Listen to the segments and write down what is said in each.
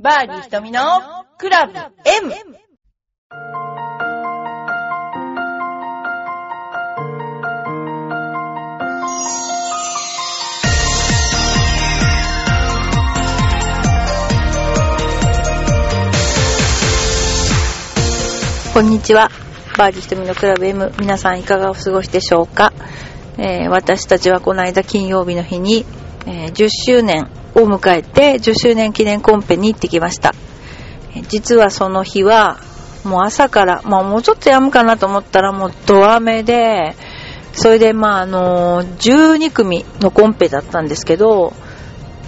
バーディー瞳のクラブ M! こんにちは。バーディー瞳のクラブ M。皆さんいかがお過ごしでしょうか、えー私たちはこの間金曜日の日に、えー10周年を迎えて10周年記念コンペに行ってきました。実はその日はもう朝から、まあもうちょっと止むかなと思ったらもうド雨で、それでまああの12組のコンペだったんですけど、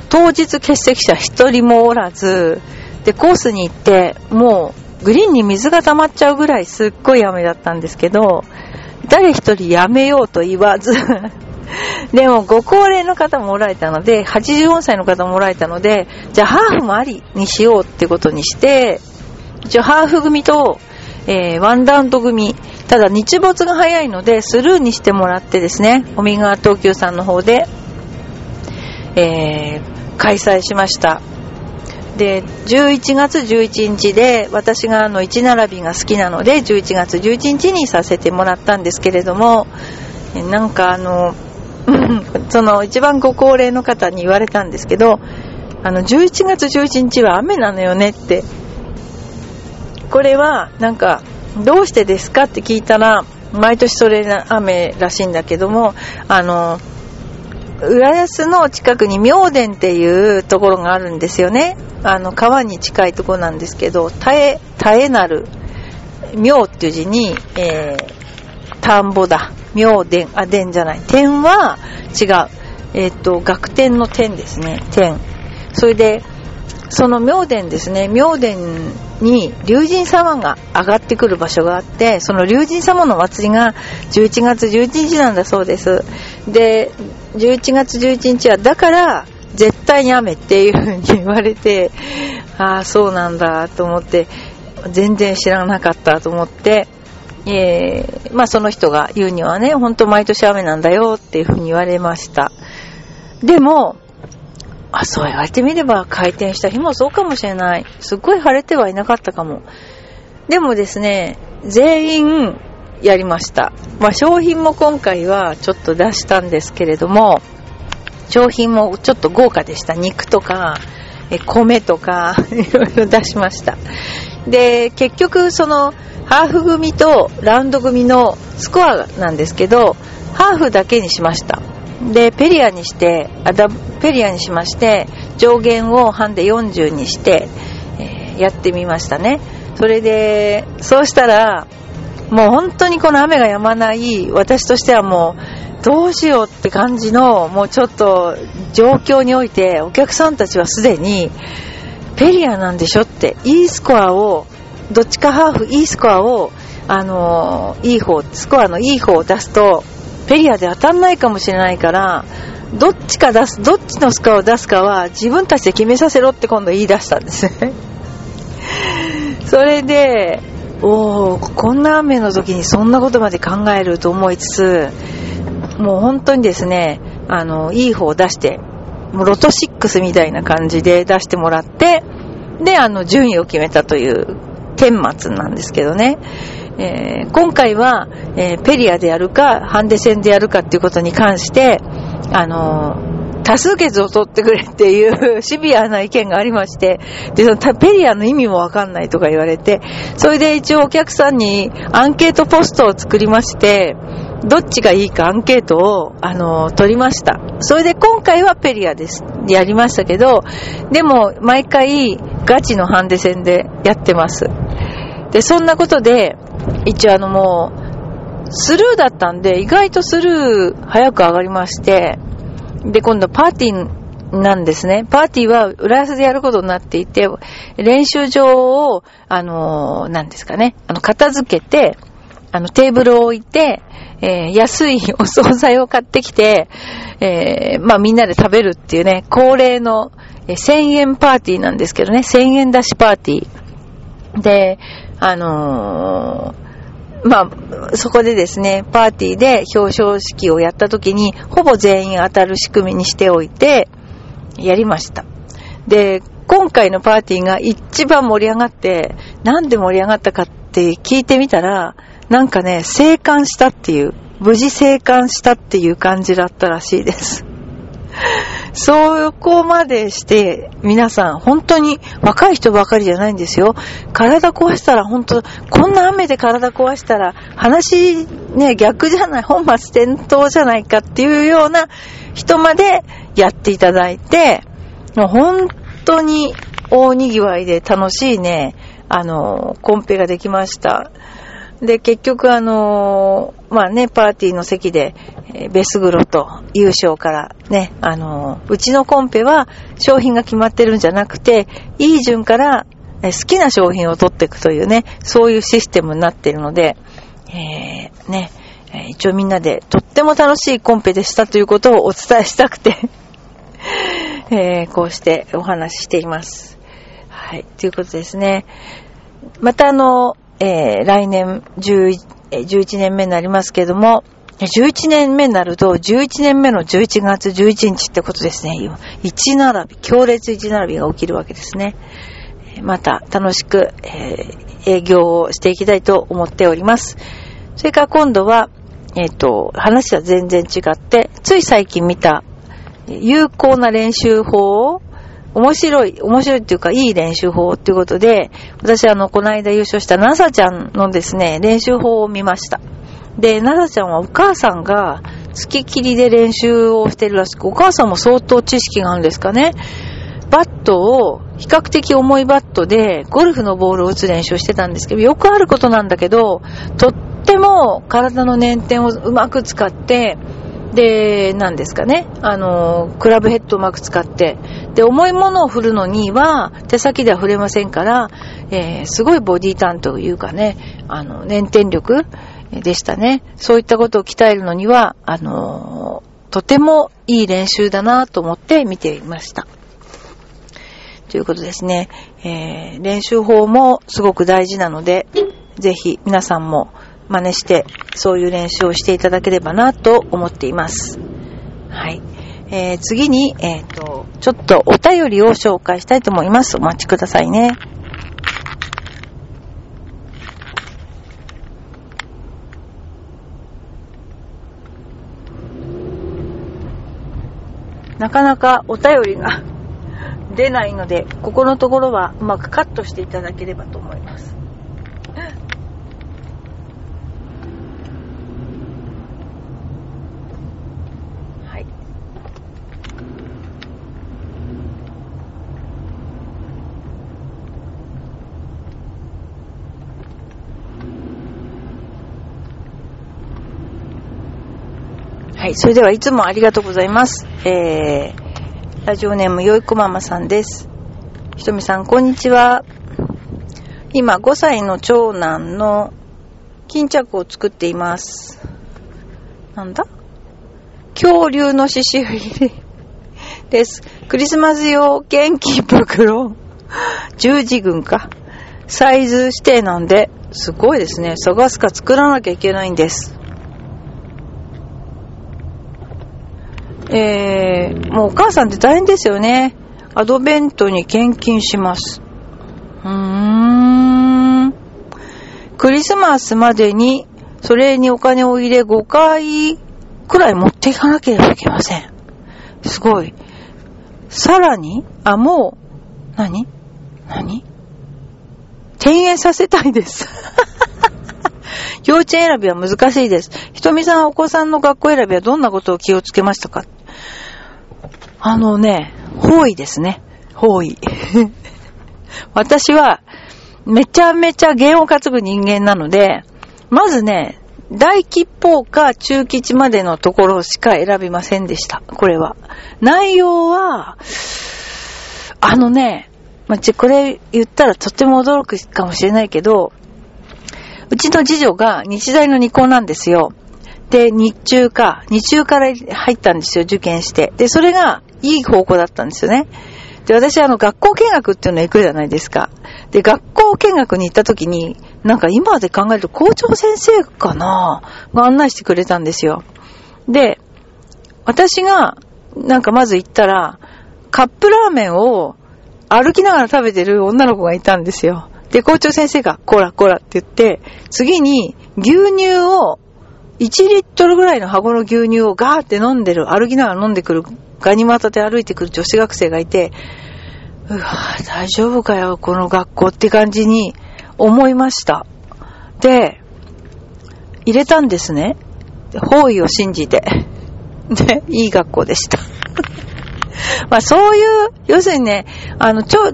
当日欠席者一人もおらず、で、コースに行って、もう、グリーンに水が溜まっちゃうぐらいすっごい雨だったんですけど、誰一人やめようと言わず、でもご高齢の方もおられたので、84歳の方もおられたので、じゃあハーフもありにしようってことにして、一応ハーフ組と、えーワンラウンド組、ただ日没が早いのでスルーにしてもらってですね、尾身川東急さんの方で、えー開催しました。で、11月11日で、私があの1並びが好きなので、11月11日にさせてもらったんですけれども、なんかあの、その一番ご高齢の方に言われたんですけど、あの、11月11日は雨なのよねって、これはなんか、どうしてですかって聞いたら、毎年それな雨らしいんだけども、あの、浦安の近くに明殿っていうところがあるんですよね。あの、川に近いとこなんですけど、絶え、絶えなる、明っていう字に、えー、田んぼだ。明殿、あ、殿じゃない。天は違う。えっ、と、学天の天ですね。天。それで、その明殿ですね、明殿に龍神様が上がってくる場所があって、その龍神様の祭りが11月11日なんだそうです。で、11月11日は、だから、絶対に雨っていう風に言われて、ああ、そうなんだと思って、全然知らなかったと思って、えー、まあその人が言うにはね、本当毎年雨なんだよっていう風に言われました。でも、あ、そう言われてみれば回転した日もそうかもしれない。すっごい晴れてはいなかったかも。でもですね、全員やりました。まあ商品も今回はちょっと出したんですけれども、商品もちょっと豪華でした。肉とか、え米とか、いろいろ出しました。で、結局その、ハーフ組とラウンド組のスコアなんですけど、ハーフだけにしました。で、ペリアにして、あだペリアにしまして、上限を半で40にして、えーやってみましたね。それで、そうしたら、もう本当にこの雨が止まない、私としてはもう、どうしようって感じの、もうちょっと状況において、お客さんたちはすでに、ペリアなんでしょって、いいスコアを、どっちかハーフいいスコアを、あのいい方、スコアのいい方を出すと、ペリアで当たんないかもしれないから、どっちか出す、どっちのスコアを出すかは自分たちで決めさせろって今度言い出したんですね。それで、おー、こんな雨の時にそんなことまで考えると思いつつ、もう本当にですね、あの、いい方を出して、もうロト6みたいな感じで出してもらって、で、あの、順位を決めたという、天末なんですけどね。えー今回は、えーペリアでやるか、ハンデ戦でやるかっていうことに関して、あのー多数決を取ってくれっていう シビアな意見がありまして、で、そのペリアの意味もわかんないとか言われて、それで一応お客さんにアンケートポストを作りまして、どっちがいいかアンケートを、あの取りました。それで今回はペリアです。やりましたけど、でも毎回ガチのハンデ戦でやってます。で、そんなことで、一応あのもう、スルーだったんで、意外とスルー早く上がりまして、で、今度パーティーなんですね。パーティーは浦安でやることになっていて、練習場を、あのー、なんですかね、あの、片付けて、あの、テーブルを置いて、えー安いお惣菜を買ってきて、えーまあみんなで食べるっていうね、恒例の、え1000円パーティーなんですけどね、1000円出しパーティー。で、あのーまあ、そこでですね、パーティーで表彰式をやった時に、ほぼ全員当たる仕組みにしておいて、やりました。で、今回のパーティーが一番盛り上がって、なんで盛り上がったかって聞いてみたら、なんかね、生還したっていう、無事生還したっていう感じだったらしいです。そこまでして、皆さん、本当に若い人ばかりじゃないんですよ。体壊したら本当、こんな雨で体壊したら、話ね、逆じゃない、本末転倒じゃないかっていうような人までやっていただいて、もう本当に大賑わいで楽しいね、あの、コンペができました。で、結局あのー、まあね、パーティーの席で、ベスグロと優勝からね、あのー、うちのコンペは商品が決まってるんじゃなくて、いい順から、好きな商品を取っていくというね、そういうシステムになっているので、えー、ね、一応みんなでとっても楽しいコンペでしたということをお伝えしたくて えー、こうしてお話ししています。はい、ということですね。またあの、えー、来年11、11年目になりますけども、11年目になると、11年目の11月11日ってことですね。1並び、強烈1並びが起きるわけですね。また楽しく、えー、営業をしていきたいと思っております。それから今度は、えっ、ー、と、話は全然違って、つい最近見た有効な練習法を面白い、面白いっていうか、いい練習法っていうことで、私あの、この間優勝したナサちゃんのですね、練習法を見ました。で、ナサちゃんはお母さんが月切りで練習をしてるらしく、お母さんも相当知識があるんですかね。バットを、比較的重いバットで、ゴルフのボールを打つ練習をしてたんですけど、よくあることなんだけど、とっても体の捻転をうまく使って、で、何ですかね、あの、クラブヘッドをうまく使って、で、重いものを振るのには、手先では振れませんから、えー、すごいボディターンというかね、あの、粘点力でしたね。そういったことを鍛えるのには、あの、とてもいい練習だなと思って見ていました。ということですね。えー、練習法もすごく大事なので、ぜひ皆さんも真似して、そういう練習をしていただければなと思っています。はい。えー、次に、えっ、ー、と、ちょっとお便りを紹介したいと思います。お待ちくださいね。なかなかお便りが 出ないので、ここのところはうまくカットしていただければと思います。はい、それではいつもありがとうございます。えー、ラジオネームよいこママさんです。ひとみさん、こんにちは。今、5歳の長男の巾着を作っています。なんだ？恐竜の刺繍入り です。クリスマス用元気袋。十字軍か。サイズ指定なんで、すごいですね。探すか作らなきゃいけないんです。えー、もうお母さんって大変ですよね。アドベントに献金します。うーん。クリスマスまでに、それにお金を入れ5回くらい持っていかなければいけません。すごい。さらに、あ、もう、何？何？転園させたいです。幼稚園選びは難しいです。ひとみさんお子さんの学校選びはどんなことを気をつけましたか？あのね、方位ですね。方位。私は、めちゃめちゃ弦を担ぐ人間なので、まずね、大吉報か中吉までのところしか選びませんでした。これは。内容は、あのね、まち、これ言ったらとっても驚くかもしれないけど、うちの次女が日大の二校なんですよ。で、日中か、日中から入ったんですよ、受験して。で、それがいい方向だったんですよね。で、私はあの、学校見学っていうの行くじゃないですか。で、学校見学に行った時に、なんか今で考えると校長先生かなが案内してくれたんですよ。で、私が、なんかまず行ったら、カップラーメンを歩きながら食べてる女の子がいたんですよ。で、校長先生が、こらこらって言って、次に牛乳を、1リットルぐらいの箱の牛乳をガーって飲んでる、歩きながら飲んでくる、ガニ股で歩いてくる女子学生がいて、うわ大丈夫かよ、この学校って感じに思いました。で、入れたんですね。方位を信じて。で、いい学校でした。まあそういう、要するにね、あの、長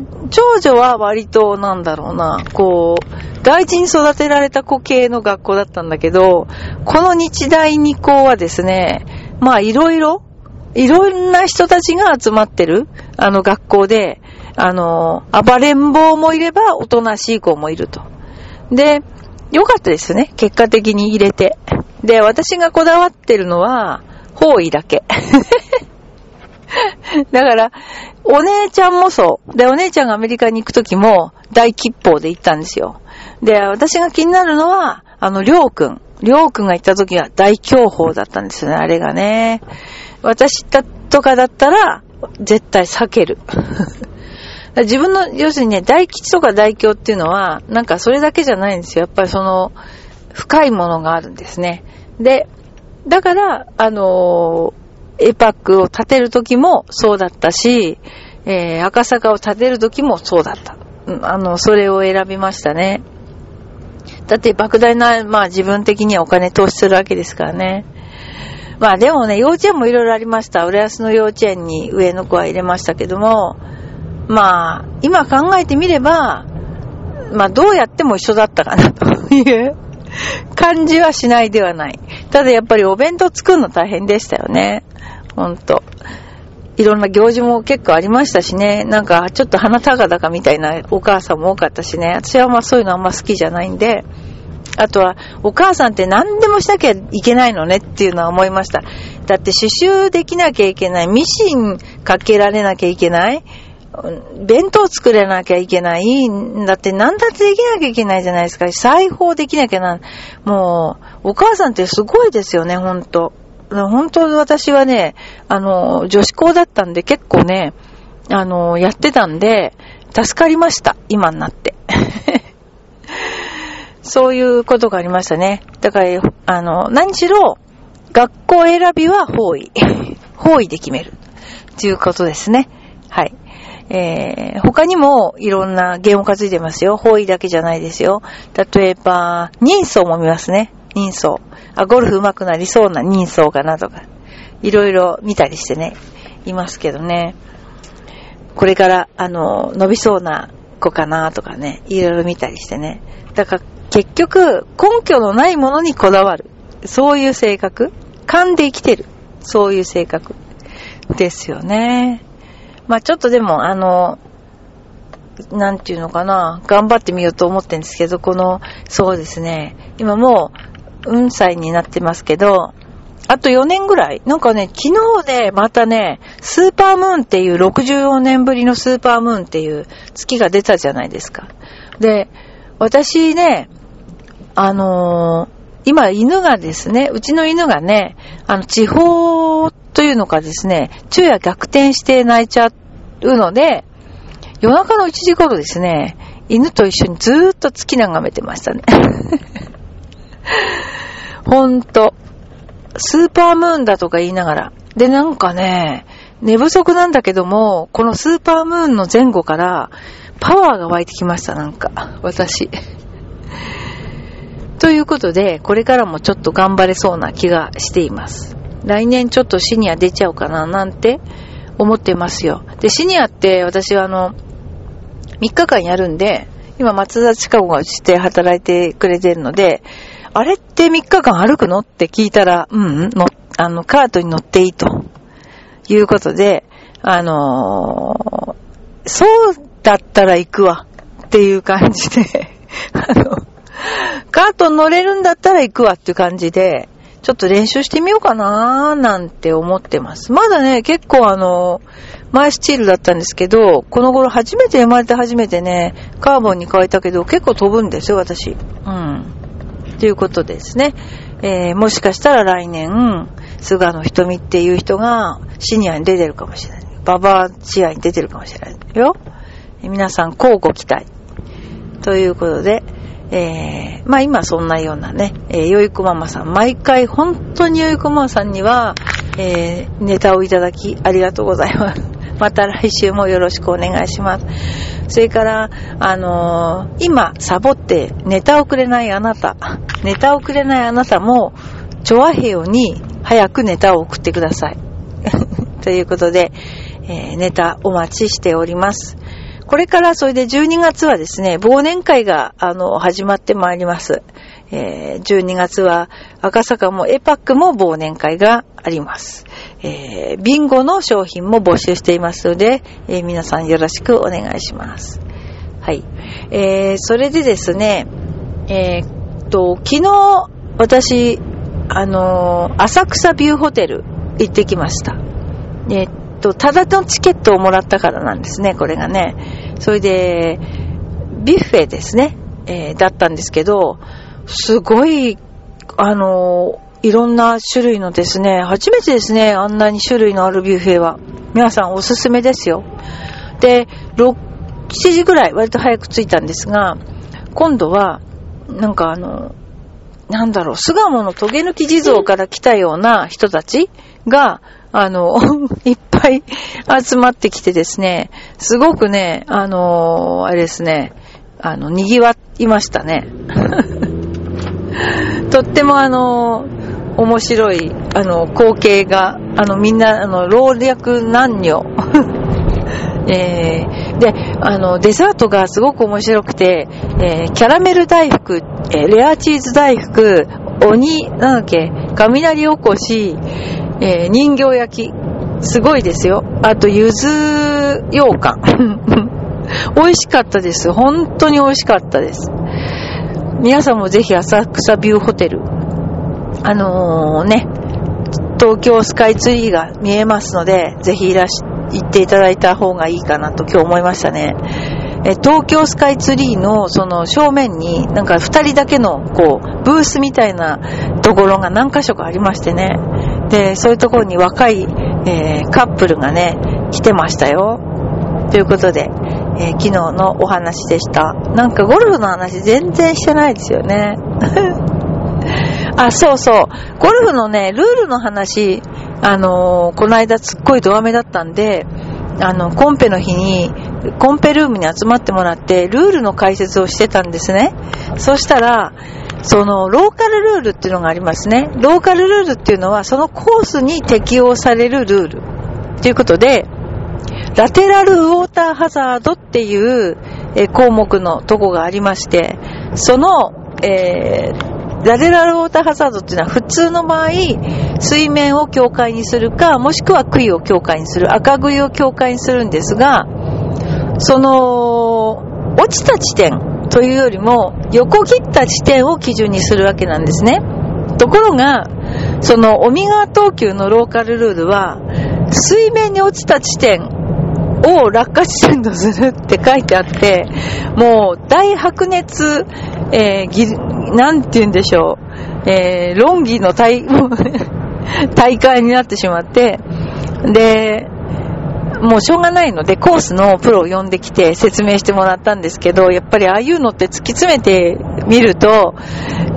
女は割となんだろうな、こう、大事に育てられた子系の学校だったんだけど、この日大二校はですね、まあいろいろ、いろんな人たちが集まってる、あの学校で、あの、暴れん坊もいれば、おとなしい子もいると。で、よかったですね。結果的に入れて。で、私がこだわってるのは、方位だけ。だから、お姉ちゃんもそう。で、お姉ちゃんがアメリカに行くときも、大吉報で行ったんですよ。で、私が気になるのは、あの、りょうくん。りょうくんが行ったときは大凶報だったんですよね、あれがね。私だとかだったら、絶対避ける。自分の、要するにね、大吉とか大凶っていうのは、なんかそれだけじゃないんですよ。やっぱりその、深いものがあるんですね。で、だから、あのー、エパックを立てるときもそうだったし、えー、赤坂を立てるときもそうだった。あの、それを選びましたね。だって莫大な、まあ自分的にはお金投資するわけですからね。まあでもね、幼稚園もいろいろありました。浦安の幼稚園に上の子は入れましたけども、まあ、今考えてみれば、まあどうやっても一緒だったかなという 感じはしないではない。ただやっぱりお弁当作るの大変でしたよね。ほんと。いろんな行事も結構ありましたしね。なんかちょっと鼻高々みたいなお母さんも多かったしね。私はまあそういうのあんま好きじゃないんで。あとは、お母さんって何でもしなきゃいけないのねっていうのは思いました。だって刺繍できなきゃいけない。ミシンかけられなきゃいけない。弁当作れなきゃいけない。だって何だってできなきゃいけないじゃないですか。裁縫できなきゃな。もう、お母さんってすごいですよね、ほんと。本当私はね、あの、女子校だったんで結構ね、あの、やってたんで、助かりました。今になって。そういうことがありましたね。だから、あの、何しろ、学校選びは方位。方位で決める。ということですね。はい。えー、他にもいろんなゲームがついてますよ。方位だけじゃないですよ。例えば、人相も見ますね。人相。あ、ゴルフ上手くなりそうな人相かなとか。いろいろ見たりしてね、いますけどね。これから、あの、伸びそうな子かなとかね、いろいろ見たりしてね。だから、結局、根拠のないものにこだわる。そういう性格。勘で生きてる。そういう性格。ですよね。まあちょっとでも、あの、なんていうのかな、頑張ってみようと思ってるんですけど、この、そうですね、今もう、運歳になってますけど、あと4年ぐらいなんかね、昨日でまたね、スーパームーンっていう64年ぶりのスーパームーンっていう月が出たじゃないですか。で、私ね、あのー、今犬がですね、うちの犬がね、あの、地方というのかですね、昼夜逆転して泣いちゃうので、夜中の1時頃ですね、犬と一緒にずーっと月眺めてましたね。ほんと。スーパームーンだとか言いながら。で、なんかね、寝不足なんだけども、このスーパームーンの前後から、パワーが湧いてきました、なんか。私。ということで、これからもちょっと頑張れそうな気がしています。来年ちょっとシニア出ちゃうかななんて思ってますよ。で、シニアって私はあの、3日間やるんで、今松田近子がうちで働いてくれてるので、あれって3日間歩くの？って聞いたら、うん、の、あの、カートに乗っていいと。いうことで、あのー、そうだったら行くわ。っていう感じで あの、カート乗れるんだったら行くわっていう感じで、ちょっと練習してみようかなーなんて思ってます。まだね、結構あの、前スチールだったんですけど、この頃初めて生まれて初めてね、カーボンに変えたけど、結構飛ぶんですよ、私。うん。ということですね。えー、もしかしたら来年、菅野瞳っていう人がシニアに出てるかもしれない。ババア試合に出てるかもしれないよ。皆さん、交互期待。ということで、えー、まあ今そんなようなね、えー、よいこママさん、毎回本当によいこママさんには、えー、ネタをいただきありがとうございます。また来週もよろしくお願いします。それから、あのー、今、サボってネタをくれないあなた、ネタをくれないあなたも、チョアヘヨに早くネタを送ってください。ということで、えー、ネタお待ちしております。これからそれで12月はですね、忘年会が、あの、始まってまいります。えー、12月は赤坂もエパックも忘年会があります。えー、ビンゴの商品も募集していますので、えー、皆さんよろしくお願いします。はい。えー、それでですね、えー、っと、昨日、私、あのー、浅草ビューホテル行ってきました。えー、と、ただのチケットをもらったからなんですね、これがね。それで、ビュッフェですね、えー、だったんですけど、すごい、あのいろんな種類のですね、初めてですね、あんなに種類のあるビュッフェは。皆さんおすすめですよ。で、6、7時ぐらい、割と早く着いたんですが、今度は、なんかあの、なんだろう、巣鴨のトゲ抜き地蔵から来たような人たちが、あの、いっぱい集まってきてですね、すごくね、あの、あれですね、あの、賑わいましたね。とってもあの、面白い、あの、光景が、あの、みんな、あの、老若男女、えー、で、あの、デザートがすごく面白くて、えー、キャラメル大福、えー、レアチーズ大福、鬼、なんだっけ、雷おこし、えー、人形焼き、すごいですよ。あと、ゆず羊羹。美味しかったです。本当に美味しかったです。皆さんもぜひ浅草ビューホテル、あのー、ね、東京スカイツリーが見えますので、ぜひいらし、行っていただいた方がいいかなと今日思いましたね。え東京スカイツリーのその正面になんか二人だけのこうブースみたいなところが何箇所かありましてね。で、そういうところに若い、えー、カップルがね、来てましたよ。ということで、えー、昨日のお話でした。なんかゴルフの話全然してないですよね。あ、そうそう。ゴルフのね、ルールの話、あのー、この間すっごいドア目だったんで、あの、コンペの日に、コンペルームに集まってもらって、ルールの解説をしてたんですね。そしたら、その、ローカルルールっていうのがありますね。ローカルルールっていうのは、そのコースに適用されるルール。ということで、ラテラルウォーターハザードっていう項目のとこがありまして、その、えー、ラテラルウォーターハザードっていうのは普通の場合、水面を境界にするか、もしくは杭を境界にする、赤杭を境界にするんですが、その、落ちた地点、というよりも横切った地点を基準にするわけなんですね。ところが、その尾身川東急のローカルルールは、水面に落ちた地点を落下地点とするって書いてあって、もう大白熱、えー、なんて言うんでしょう、えー、論議の大、大会になってしまって、で、もうしょうがないので、コースのプロを呼んできて説明してもらったんですけど、やっぱりああいうのって突き詰めてみると、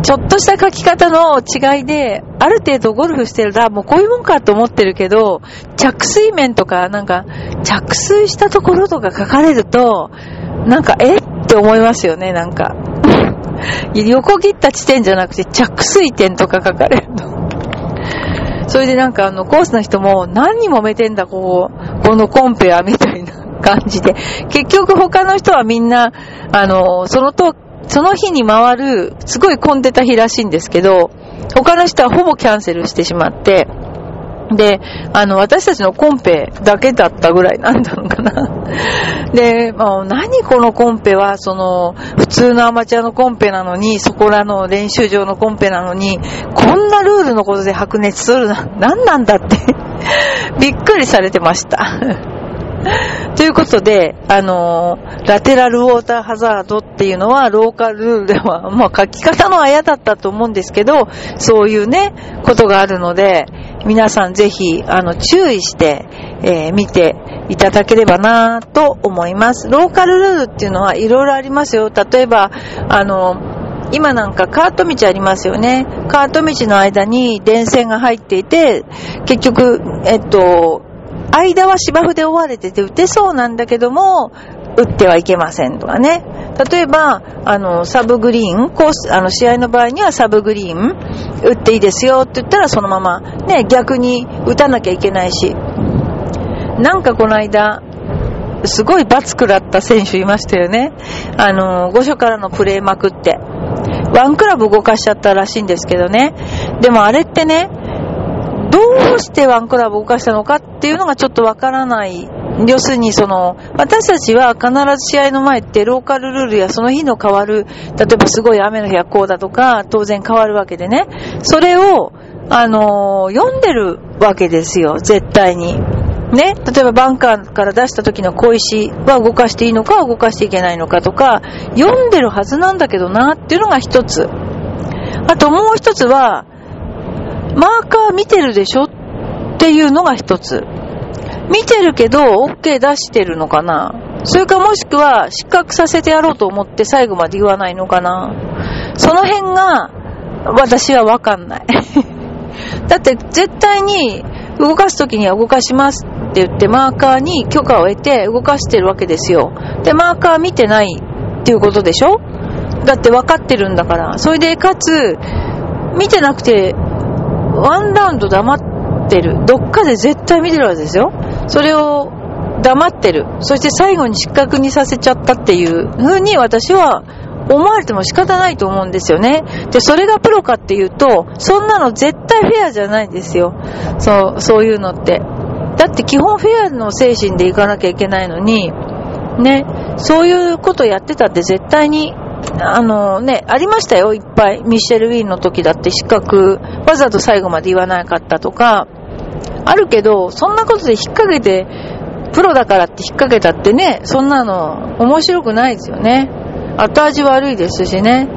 ちょっとした書き方の違いで、ある程度ゴルフしてるら、もうこういうもんかと思ってるけど、着水面とか、なんか、着水したところとか書かれると、なんか、え？って思いますよね、なんか。横切った地点じゃなくて、着水点とか書かれると。それでなんかあの、コースの人も何にもめてんだ、こう、このコンペアみたいな感じで。結局他の人はみんな、あの、そのと、その日に回る、すごい混んでた日らしいんですけど、他の人はほぼキャンセルしてしまって、で、あの、私たちのコンペだけだったぐらいなんだろうかな。で、まあ、何このコンペは、その、普通のアマチュアのコンペなのに、そこらの練習場のコンペなのに、こんなルールのことで白熱するな、何なんだって びっくりされてました ということで、あのー、ラテラルウォーターハザードっていうのは、ローカルルールでは、まあ書き方のあやだったと思うんですけど、そういうね、ことがあるので、皆さんぜひ、あの、注意して、えー、見ていただければなと思います。ローカルルールっていうのはいろいろありますよ。例えば、あの、今なんかカート道ありますよね。カート道の間に電線が入っていて、結局、えっと、間は芝生で覆われてて打てそうなんだけども、打ってはいけませんとかね。例えば、あの、サブグリーン、コース、あの、試合の場合にはサブグリーン、打っていいですよって言ったらそのまま、ね、逆に打たなきゃいけないし。なんかこの間、すごい罰食らった選手いましたよね。あの、5所からのプレーまくって。ワンクラブ動かしちゃったらしいんですけどね。でもあれってね、どうしてワンクラブ動かしたのかっていうのがちょっとわからない要するにその、私たちは必ず試合の前ってローカルルールやその日の変わる、例えばすごい雨の日はこうだとか、当然変わるわけでね。それを、あの、読んでるわけですよ、絶対に。ね、例えばバンカーから出した時の小石は動かしていいのか動かしていけないのかとか、読んでるはずなんだけどなっていうのが一つ。あともう一つは、マーカー見てるでしょっていうのが一つ。見てるけど、OK 出してるのかな？それかもしくは、失格させてやろうと思って最後まで言わないのかな？その辺が、私はわかんない。だって、絶対に、動かすときには動かしますって言って、マーカーに許可を得て動かしてるわけですよ。で、マーカー見てないっていうことでしょ？だって分かってるんだから。それで、かつ、見てなくて、ワンラウンド黙ってる。どっかで絶対見てるわけですよ。それを黙ってる。そして最後に失格にさせちゃったっていう風に私は思われても仕方ないと思うんですよね。で、それがプロかっていうと、そんなの絶対フェアじゃないですよ。そう、そういうのって。だって基本フェアの精神でいかなきゃいけないのに、ね、そういうことやってたって絶対に、あのね、ありましたよ、いっぱい。ミシェル・ウィーンの時だって失格、わざと最後まで言わなかったとか、あるけど、そんなことで引っ掛けて、プロだからって引っ掛けたってね、そんなの面白くないですよね。後味悪いですしね。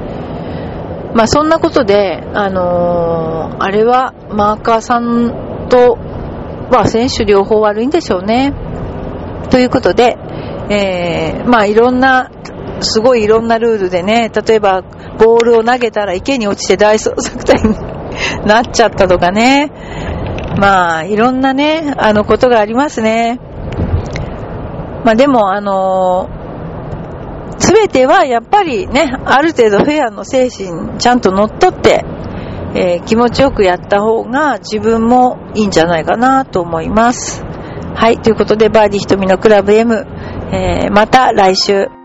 まあそんなことで、あのー、あれはマーカーさんと、まあ選手両方悪いんでしょうね。ということで、えー、まあいろんな、すごいいろんなルールでね、例えばボールを投げたら池に落ちて大捜索隊に なっちゃったとかね、まあ、いろんなね、あの、ことがありますね。まあでも、あのすべてはやっぱりね、ある程度フェアの精神ちゃんと乗っ取って、えー、気持ちよくやった方が自分もいいんじゃないかなと思います。はい、ということで、バーディー瞳のクラブ M、えー、また来週。